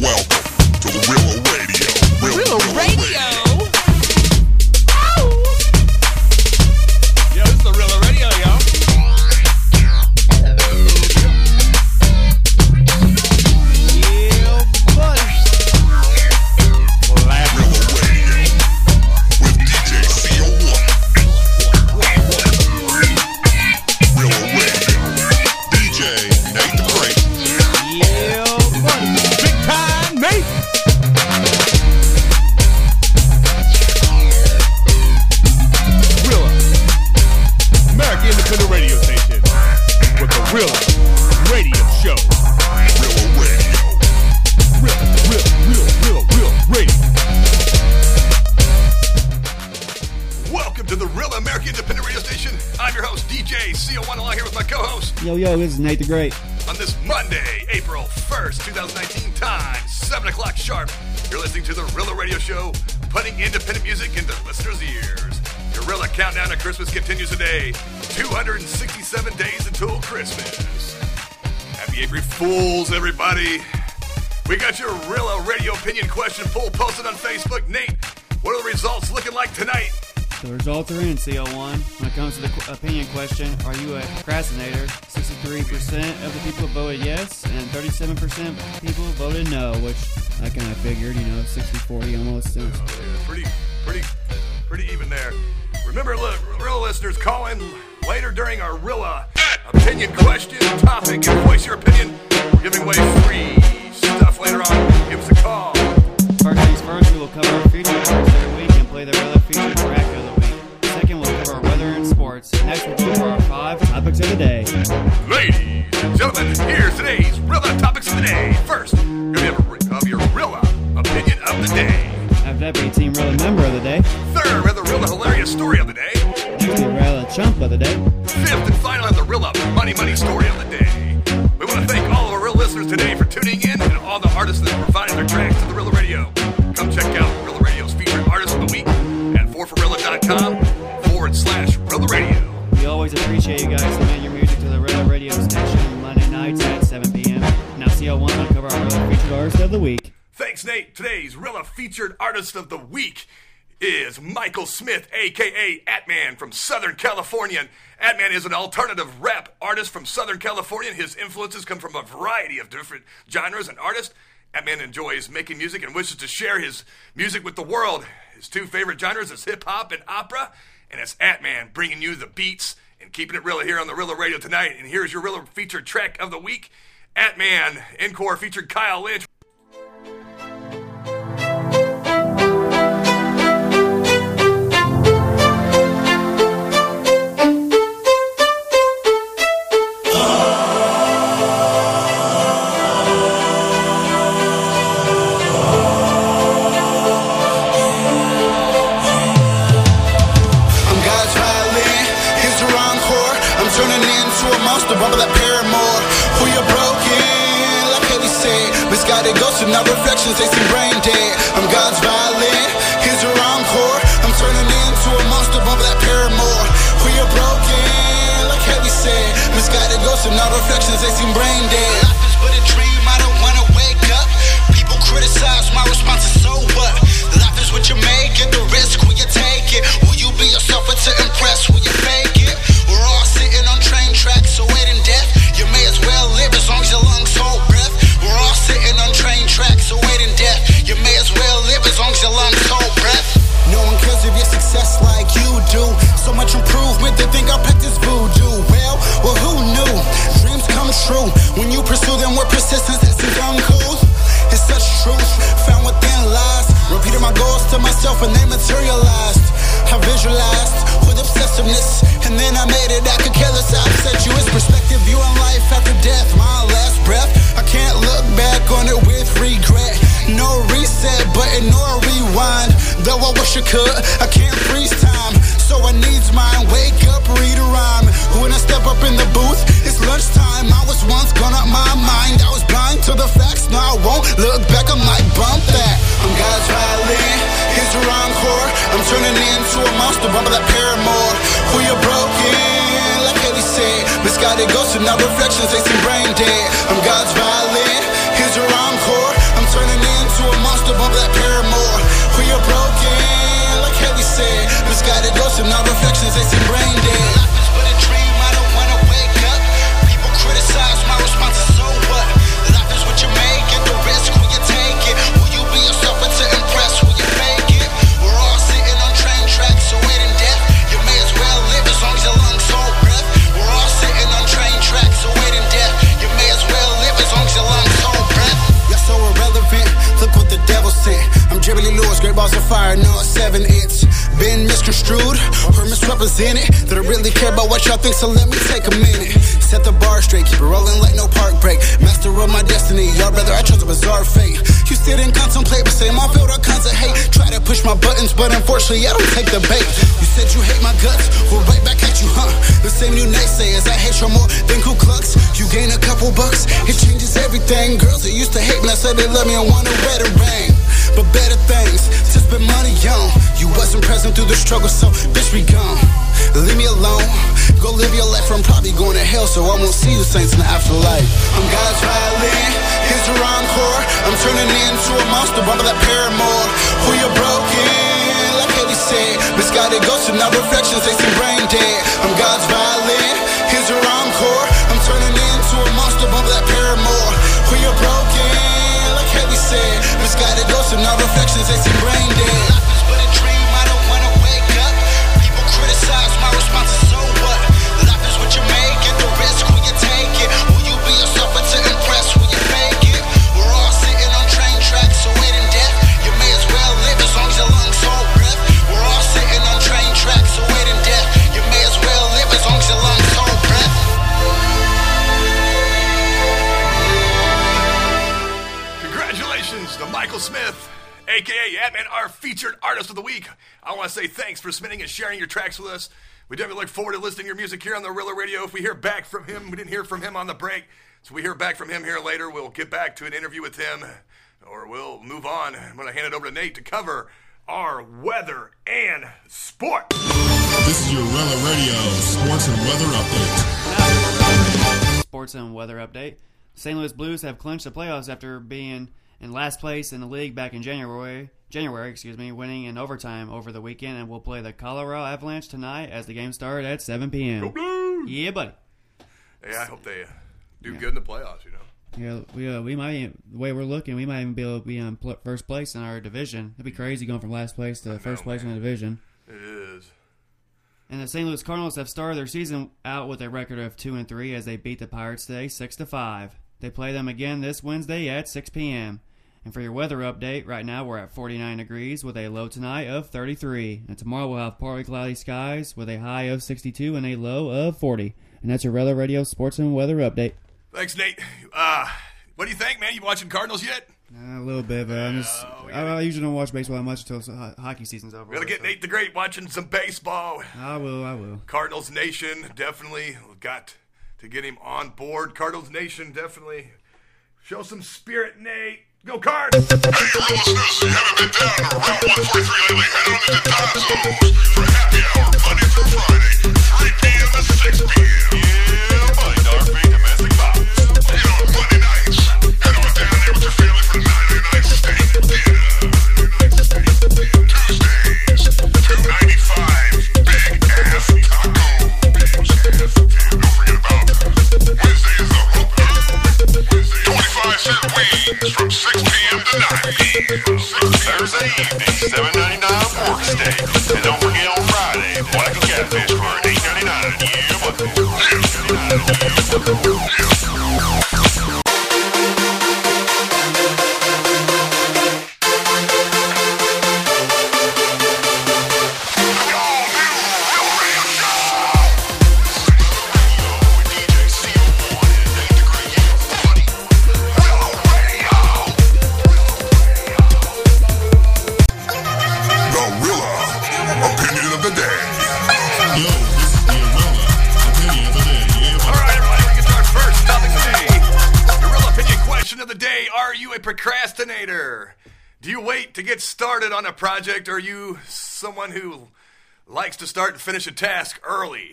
Welcome to the Real American Independent Radio Station. I'm your host, DJ CO1, along here with my co-host Yo, yo, this is Nate the Great. on this Monday, April 1st, 2019, time 7 o'clock sharp. You're listening to the Rela Radio Show, putting independent music into listeners' ears. Your Rela countdown to Christmas continues today. 267 days until Christmas. Happy April Fools, everybody. We got your Rela Radio opinion question poll posted on Facebook. Nate, what are the results looking like tonight? The results are in CO1. When it comes to the qu- opinion question, are you a procrastinator? 63% of the people voted yes, and 37% people voted no, which I kind of figured, you know, 60 40 almost. Was- pretty, pretty, pretty even there. Remember, li- real listeners, call in later during our Rela uh, opinion question topic and voice your opinion. We're giving away free That, Team Rela member of the day. Third, the Rela hilarious story of the day. Next, Rela chump of the day. Fifth and final, the Rela money money story of the day. We want to thank all of our real listeners today for tuning in and all the artists that provided their Thanks, Nate. Today's Rela featured artist of the week is Michael Smith, aka Atman from Southern California. Atman is an alternative rap artist from Southern California. His influences come from a variety of different genres and artists. Atman enjoys making music and wishes to share his music with the world. His two favorite genres is hip hop and opera. And it's Atman bringing you the beats and keeping it real here on the Rela Radio tonight. And here's your Rela featured track of the week. Atman Encore featured Kyle Lynch. Turning into a monster, bubble like Paramore. Who you broken, like Hayley said. Misguided ghosts and not reflections, they seem brain dead. I'm God's violin, here's the encore. I'm turning into a monster, bubble like Paramore. Who you broken, like Hayley said. Misguided ghosts and not reflections, they seem brain dead. Life is but a dream, I don't wanna wake up. People criticize, my response is so what? Life is what you make it, the risk will you take it? Will you be yourself or to impress? Will you fake it? Success like you do. So much improvement, they think I practice voodoo. Well, well, who knew? Dreams come true when you pursue them with persistence. It seems uncouth. It's such truth found within lies. Repeating my goals to myself and they materialized. I visualized with obsessiveness, and then I made it. I could care less. I set you as perspective, viewing life after death. My last breath, I can't look back on it with regret. No reset button nor rewind. Though I wish I could, I can't freeze time. So I needs mine. Wake up, read a rhyme. When I step up in the booth, it's lunchtime. I was once gone out my mind. I was blind to the facts. Now I won't look back. I might bump that. I'm God's violin. Here's the encore. I'm turning into a monster. Bumble that Paramore. Who you broken? Like Hayley said. Misguided ghosts and not reflections. They seem brain dead. I'm God's violin. Here's the encore. Fire, no seven inch. Been misconstrued or misrepresented. That I really care about what y'all think, so let me take a minute. Set the bar straight, keep it rolling like no park break. Master of my destiny, y'all brother, I chose a bizarre fate. You sit and contemplate, but same all filled all kinds of hate. Try to push my buttons, but unfortunately, I don't take the bait. You said you hate my guts, well, right back at you, huh? The same you naysayers, I hate you more than Ku Klux. You gain a couple bucks, it changes everything. Girls that used to hate me, I said they love me and want a better rain. But better things to spend money on. You wasn't present through the struggle, so bitch, we gone. Leave me alone. Go live your life. I'm probably going to hell, so I won't see you saints in the afterlife. I'm God's violin, here's the encore. I'm turning into a monster, bumper that paramore. Who you broken, like Hayley said. Misguided ghosts and now reflections, they seem brain dead. I'm God's violin, here's the encore. Said. a ghosts and now reflections, they seem brain dead. Of the week. I want to say thanks for submitting and sharing your tracks with us. We definitely look forward to listening to your music here on the Rela Radio. If we hear back from him, we didn't hear from him on the break, so we hear back from him here later. We'll get back to an interview with him, or we'll move on. I'm going to hand it over to Nate to cover our weather and sports. This is your Rela Radio Sports and Weather Update. Sports and weather update. St. Louis Blues have clinched the playoffs after being in last place in the league back in January. January, excuse me, winning in overtime over the weekend, and we'll play the Colorado Avalanche tonight as the game starts at 7 p.m. Yeah, buddy. Yeah, I hope they uh, do good in the playoffs, you know. Yeah, we uh, we might the way we're looking, we might even be able to be in pl- first place in our division. It'd be crazy going from last place to first place in the division. It is. And the St. Louis Cardinals have started their season out with a record of two and three as they beat the Pirates today, six to five. They play them again this Wednesday at 6 p.m. And for your weather update, right now we're at 49 degrees with a low tonight of 33. And tomorrow we'll have partly cloudy skies with a high of 62 and a low of 40. And that's your Rela Radio Sports and Weather Update. Thanks, Nate. Uh, what do you think, man? You watching Cardinals yet? Uh, a little bit, but I'm just, I, I usually don't watch baseball that much until ho- hockey season's over. Gotta get so- Nate the Great watching some baseball. I will, I will. Cardinals Nation definitely got to get him on board. Cardinals Nation definitely show some spirit, Nate. Go Cards! Hey, listeners, you haven't been down to Route 143 lately? Head on into Time Zones for happy hour Monday through Friday, 3 p.m. to 6 p.m. Yeah, buddy, Darby, domestic box. You know, Monday nights, head on down there with your family for 99 steak dinner. 9 p.m. Thursday evening, 7.99 pork steak. And don't forget on Friday, black and catfish for 8.99. Yeah, buddy. Started on a project, are you someone who likes to start and finish a task early?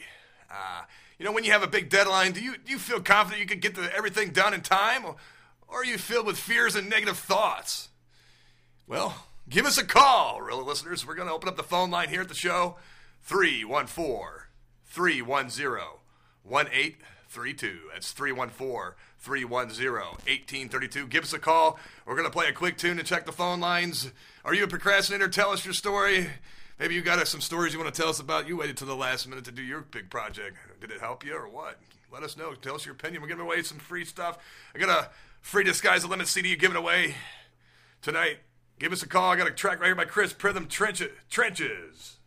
Uh, you know, when you have a big deadline, do you, do you feel confident you can get the, everything done in time, or, or are you filled with fears and negative thoughts? Well, give us a call, real listeners. We're going to open up the phone line here at the show 314 310 1832. That's 314 310 1832. Give us a call. We're going to play a quick tune and check the phone lines. Are you a procrastinator? Tell us your story. Maybe you got some stories you want to tell us about. You waited till the last minute to do your big project. Did it help you or what? Let us know. Tell us your opinion. We're giving away some free stuff. I got a free Disguise the Limit CD giving away tonight. Give us a call. I got a track right here by Chris Pritham Trenches. Trenches.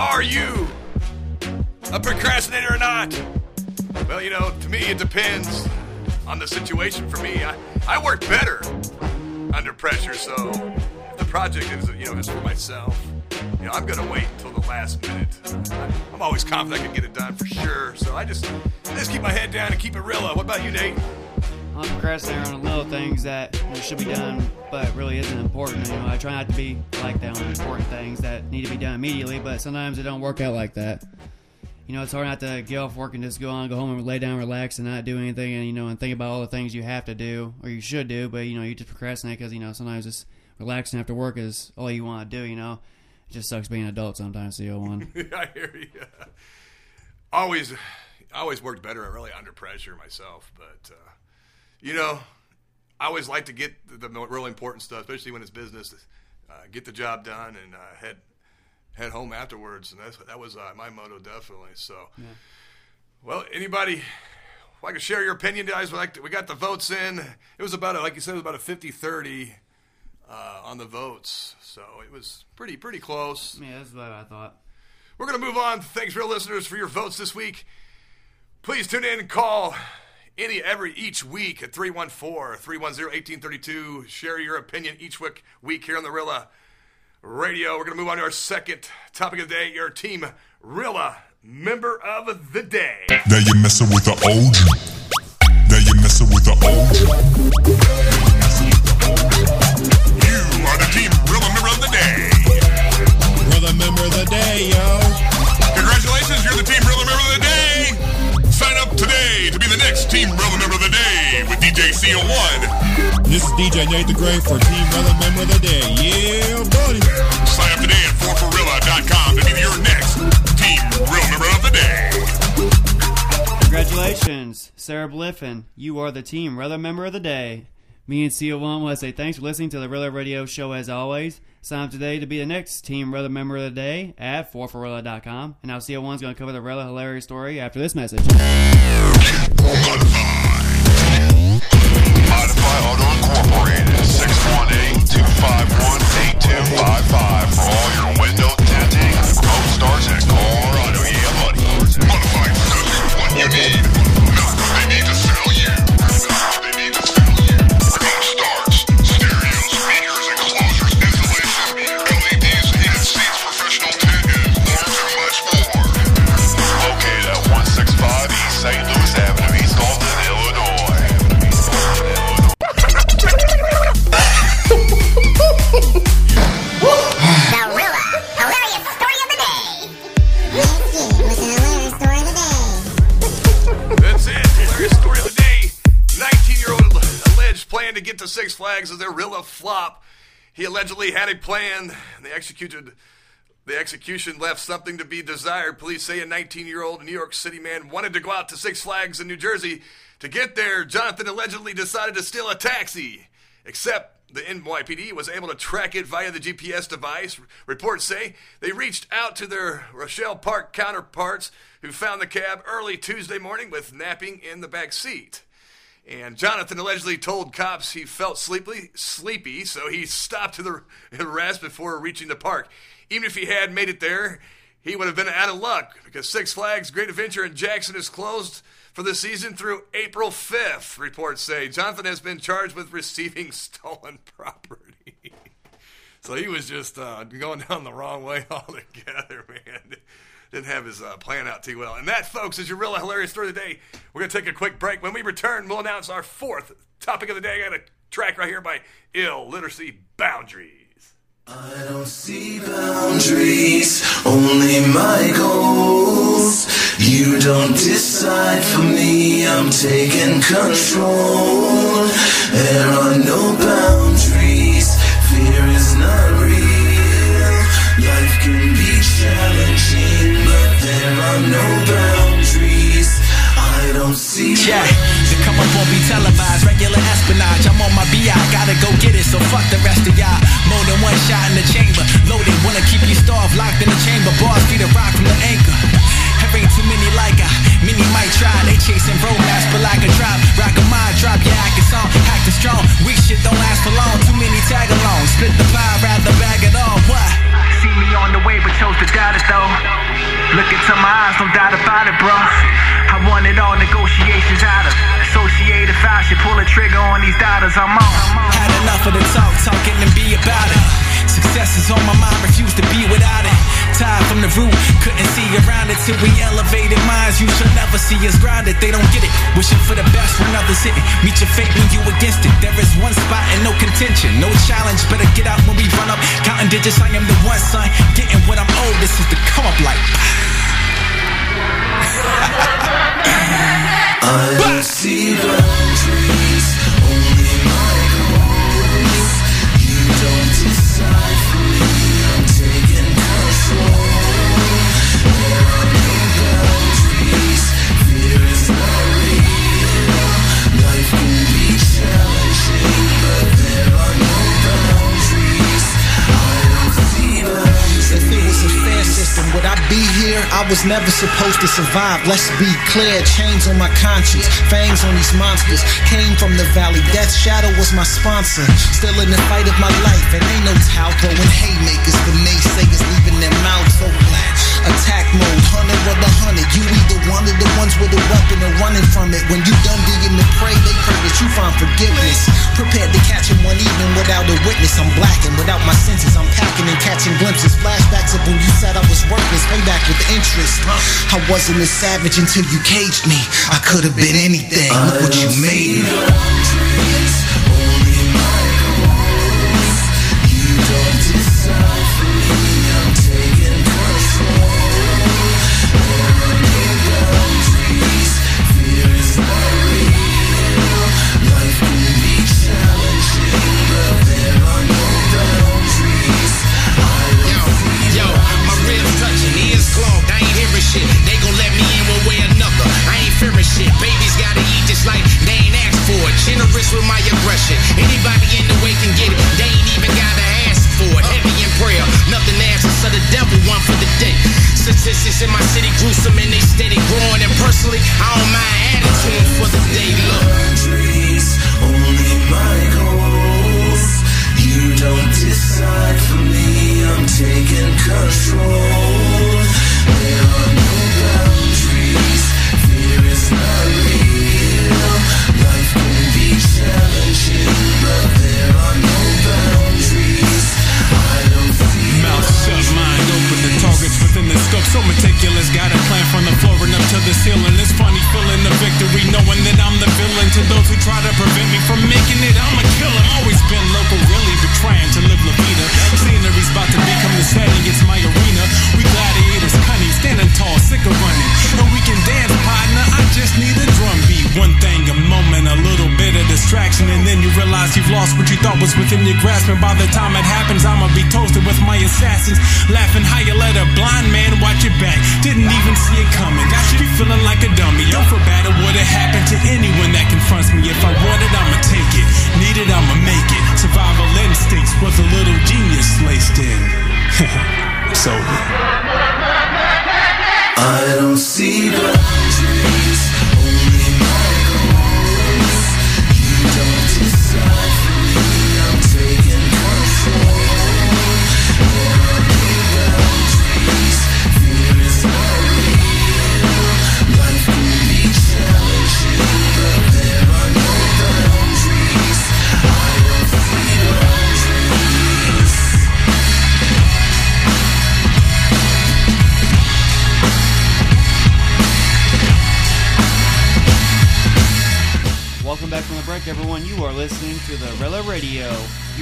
Are you a procrastinator or not? Well, you know, to me, it depends on the situation. For me, I, I work better under pressure, so if the project is, you know, just for myself, you know, I'm going to wait until the last minute. I'm always confident I can get it done for sure, so I just, I just keep my head down and keep it real. What about you, Nate? I'm procrastinating on the little things that should be done, but really isn't important. You know, I try not to be like that on important things that need to be done immediately, but sometimes it don't work out like that. You know, it's hard not to get off work and just go on, go home and lay down, relax, and not do anything, and you know, and think about all the things you have to do or you should do, but you know, you just procrastinate because you know sometimes just relaxing after work is all you want to do. You know, it just sucks being an adult sometimes. CO one. I hear you. Always, always worked better really under pressure myself, but uh, you know, I always like to get the, the really important stuff, especially when it's business. Uh, get the job done and uh, head head home afterwards, and that's, that was uh, my motto definitely. So, well, anybody. I to share your opinion, guys. We like to, we got the votes in. It was about a, like you said, it was about a 50-30 uh, on the votes, so it was pretty pretty close. yeah, that's what I thought. We're going to move on. Thanks, real listeners, for your votes this week. Please tune in and call any every each week at 314-310-1832. Share your opinion each week, week here on the Rela Radio. We're going to move on to our second topic of the day, your team Rela member of the day. Now you messing with the OG. Now you messing with the OG. And You are the team Rela member of the day. Me and CO1 want to say thanks for listening to the Rela Radio Show as always. Sign up today to be the next Team Rela member of the day at 4forela.com. And now CO1 is going to cover the Rela hilarious story after this message. Modify Auto Incorporated, 618 251 8255. Allegedly had a plan. They executed. The execution left something to be desired. Police say a 19 year old New York City man wanted to go out to Six Flags in New Jersey. To get there, Jonathan allegedly decided to steal a taxi. Except the NYPD was able to track it via the GPS device. Reports say they reached out to their Rochelle Park counterparts who found the cab early Tuesday morning with napping in the back seat. And Jonathan allegedly told cops he felt sleepy, sleepy, so he stopped to the rest before reaching the park. Even if he had made it there, he would have been out of luck because Six Flags Great Adventure in Jackson is closed for the season through April 5th, reports say. Jonathan has been charged with receiving stolen property. so he was just uh, going down the wrong way altogether, man. Didn't have his uh, plan out too well. And that, folks, is your real hilarious story of the day. We're going to take a quick break. When we return, we'll announce our fourth topic of the day. I got a track right here by Ill Literacy Boundaries. I don't see boundaries, only my goals. You don't decide for me, I'm taking control. There are no boundaries, Yeah, the come up won't be televised, regular espionage. I'm on my BI, gotta go get it, so fuck the rest of y'all. More than one shot in the chamber, loaded, wanna keep you starved, locked in the chamber. Bars feed a rock from the anchor. There ain't too many like I, many might try. They chasing romance, but like a drop, rock a mind drop. Yeah, I can song, acting strong. Weak shit don't last for long. Too many tag along, split the pie, rather bag it all. What? See me on the way, but chose to doubt it though. Look into my eyes, no doubt about it, bro. I wanted all negotiations out of. Associated should pull a trigger on these dollars I'm on. Had enough of the talk, talking and be about it. Success is on my mind, refuse to be without it. Tired from the root, couldn't see around it till we elevated minds. You should never see us grounded, they don't get it. Wishing for the best when others hit it. Meet your fate when you against it. There is one spot and no contention, no challenge. Better get out when we run up. Counting digits, I am the one son. Getting what I'm owed, this is the come up like. Only my. You don't decide was never supposed to survive. Let's be clear. Chains on my conscience, fangs on these monsters. Came from the valley. Death Shadow was my sponsor. Still in the fight of my life, and ain't no towel throwing haymakers. The naysayers leaving their mouths open. Attack mode, hundred or the hundred. You either one of the ones with a weapon or running from it. When you done digging the prey, they pray that you find forgiveness. Prepared to catch him one evening without a witness. I'm blacking without my senses. I'm packing and catching glimpses. Flashbacks of when you said I was worthless. Payback with interest. I wasn't a savage until you caged me. I could have been anything. Look what you made me. Within your grasp. And by the time it happens, I'ma be toasted with my assassins. Laughing how you let a blind man watch your back. Didn't even see it coming. Got you feeling like a dummy. Don't feel bad, it would've happened to anyone that confronts me. If I want it, I'ma take it. Need it, I'ma make it. Survival instincts with a little genius laced in. so. I don't see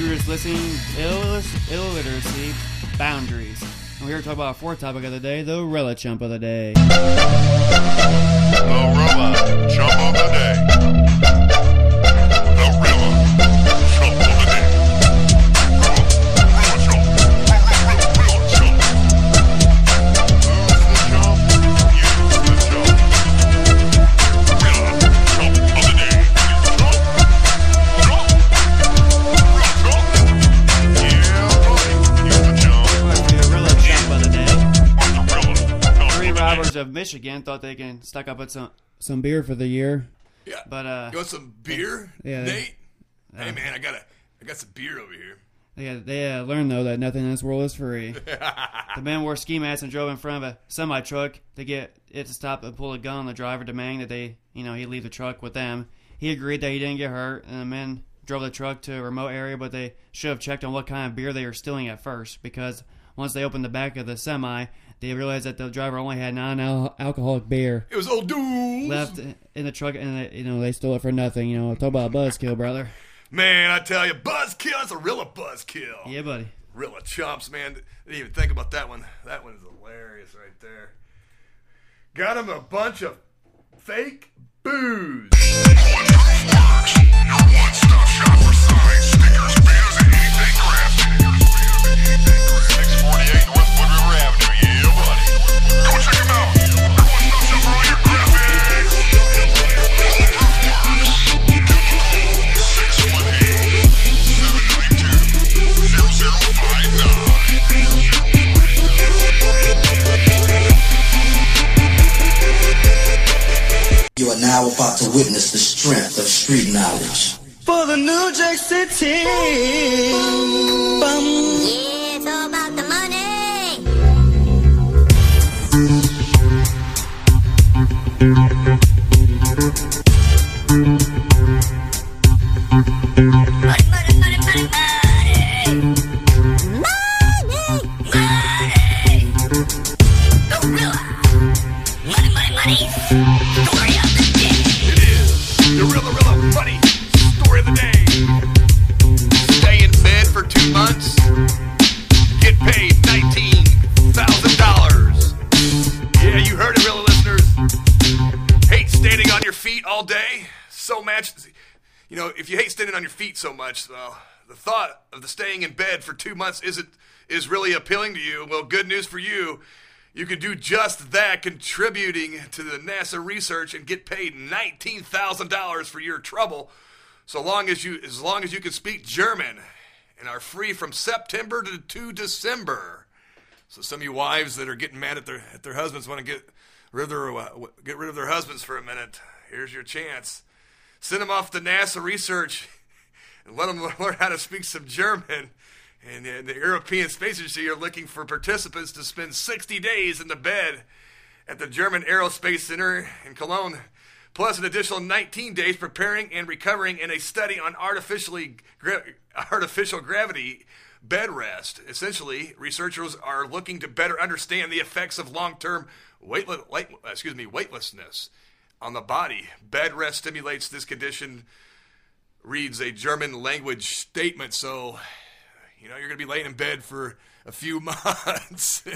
You're listening Illiteracy Boundaries. And we're here to talk about our fourth topic of the day, the Rela Chump of the Day. The Rela Chump of the Day. Michigan thought they can stock up with some, some beer for the year. Yeah. But, uh, you want some beer, Yeah. Nate? hey man, I got a, I got some beer over here. They, they uh, learned, though, that nothing in this world is free. the men wore ski masks and drove in front of a semi truck to get it to stop and pull a gun on the driver, demanding that they, you know, he leave the truck with them. He agreed that he didn't get hurt, and the men drove the truck to a remote area, but they should have checked on what kind of beer they were stealing at first, because once they opened the back of the semi, they realized that the driver only had non-alcoholic beer It was old dudes. left in the truck, and they, you know they stole it for nothing. You know, talk about a buzzkill, brother. Man, I tell you, buzzkill. That's a Rela buzzkill. Yeah, buddy. Rela chumps, man. Didn't even think about that one. That one is hilarious right there. Got him a bunch of fake booze. Works. Your one-stop shop for You are now about to witness the strength of street knowledge. For the New Jack City. Bum. Yeah, Know, if you hate standing on your feet so much, well, the thought of the staying in bed for two months isn't is really appealing to you. Well, good news for you. You can do just that, contributing to the NASA research and get paid nineteen thousand dollars for your trouble, so long as you as long as you can speak German and are free from September to, to December. So some of you wives that are getting mad at their at their husbands want to get rid of their get rid of their husbands for a minute. Here's your chance. Send them off to NASA research and let them learn how to speak some German. And the, European Space Agency are looking for participants to spend 60 days in the bed at the German Aerospace Center in Cologne, plus an additional 19 days preparing and recovering in a study on artificially gra- artificial gravity bed rest. Essentially, researchers are looking to better understand the effects of long-term light, excuse me, weightlessness on the body. Bed rest stimulates this condition, reads a German language statement. So, you know, you're going to be laying in bed for a few months I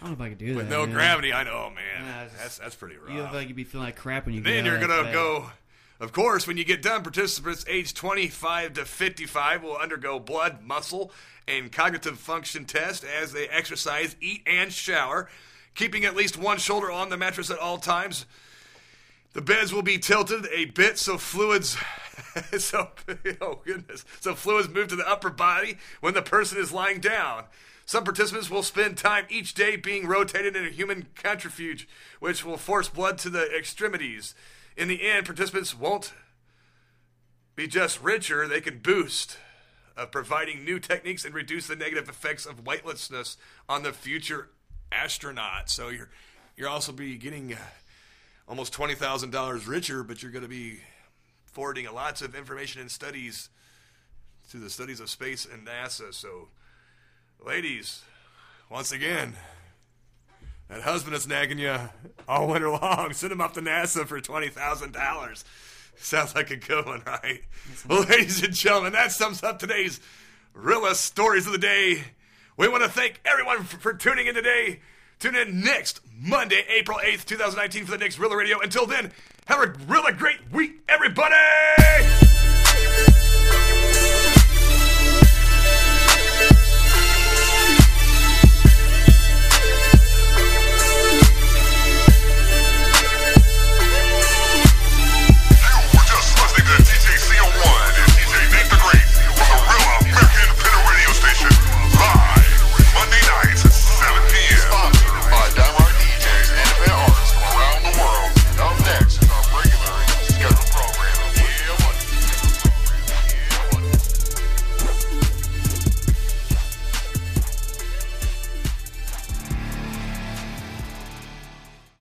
don't know if I could do that. with no man. gravity. I know, man. Just- that's that's pretty rough. You look like you'd be feeling like crap when you then you're gonna go Of course, when you get done, participants aged 25 to 55 will undergo blood, muscle, and cognitive function tests as they exercise, eat, and shower, keeping at least one shoulder on the mattress at all times. The beds will be tilted a bit so fluids so oh goodness. So fluids move to the upper body when the person is lying down. Some participants will spend time each day being rotated in a human centrifuge, which will force blood to the extremities. In the end, participants won't be just richer, they can boost of providing new techniques and reduce the negative effects of weightlessness on the future astronaut. So you're you're also be getting uh, almost twenty thousand dollars richer, but you're going to be forwarding lots of information and studies to the studies of space and NASA. So, ladies, once again, that husband that's nagging you all winter long, send him up to NASA for twenty thousand dollars. Sounds like a good one, right? Well, ladies and gentlemen, that sums up today's realest stories of the day. We want to thank everyone for tuning in today. Tune in next Monday, April 8th, 2019 for the next Rela Radio. Until then, have a really great week, everybody!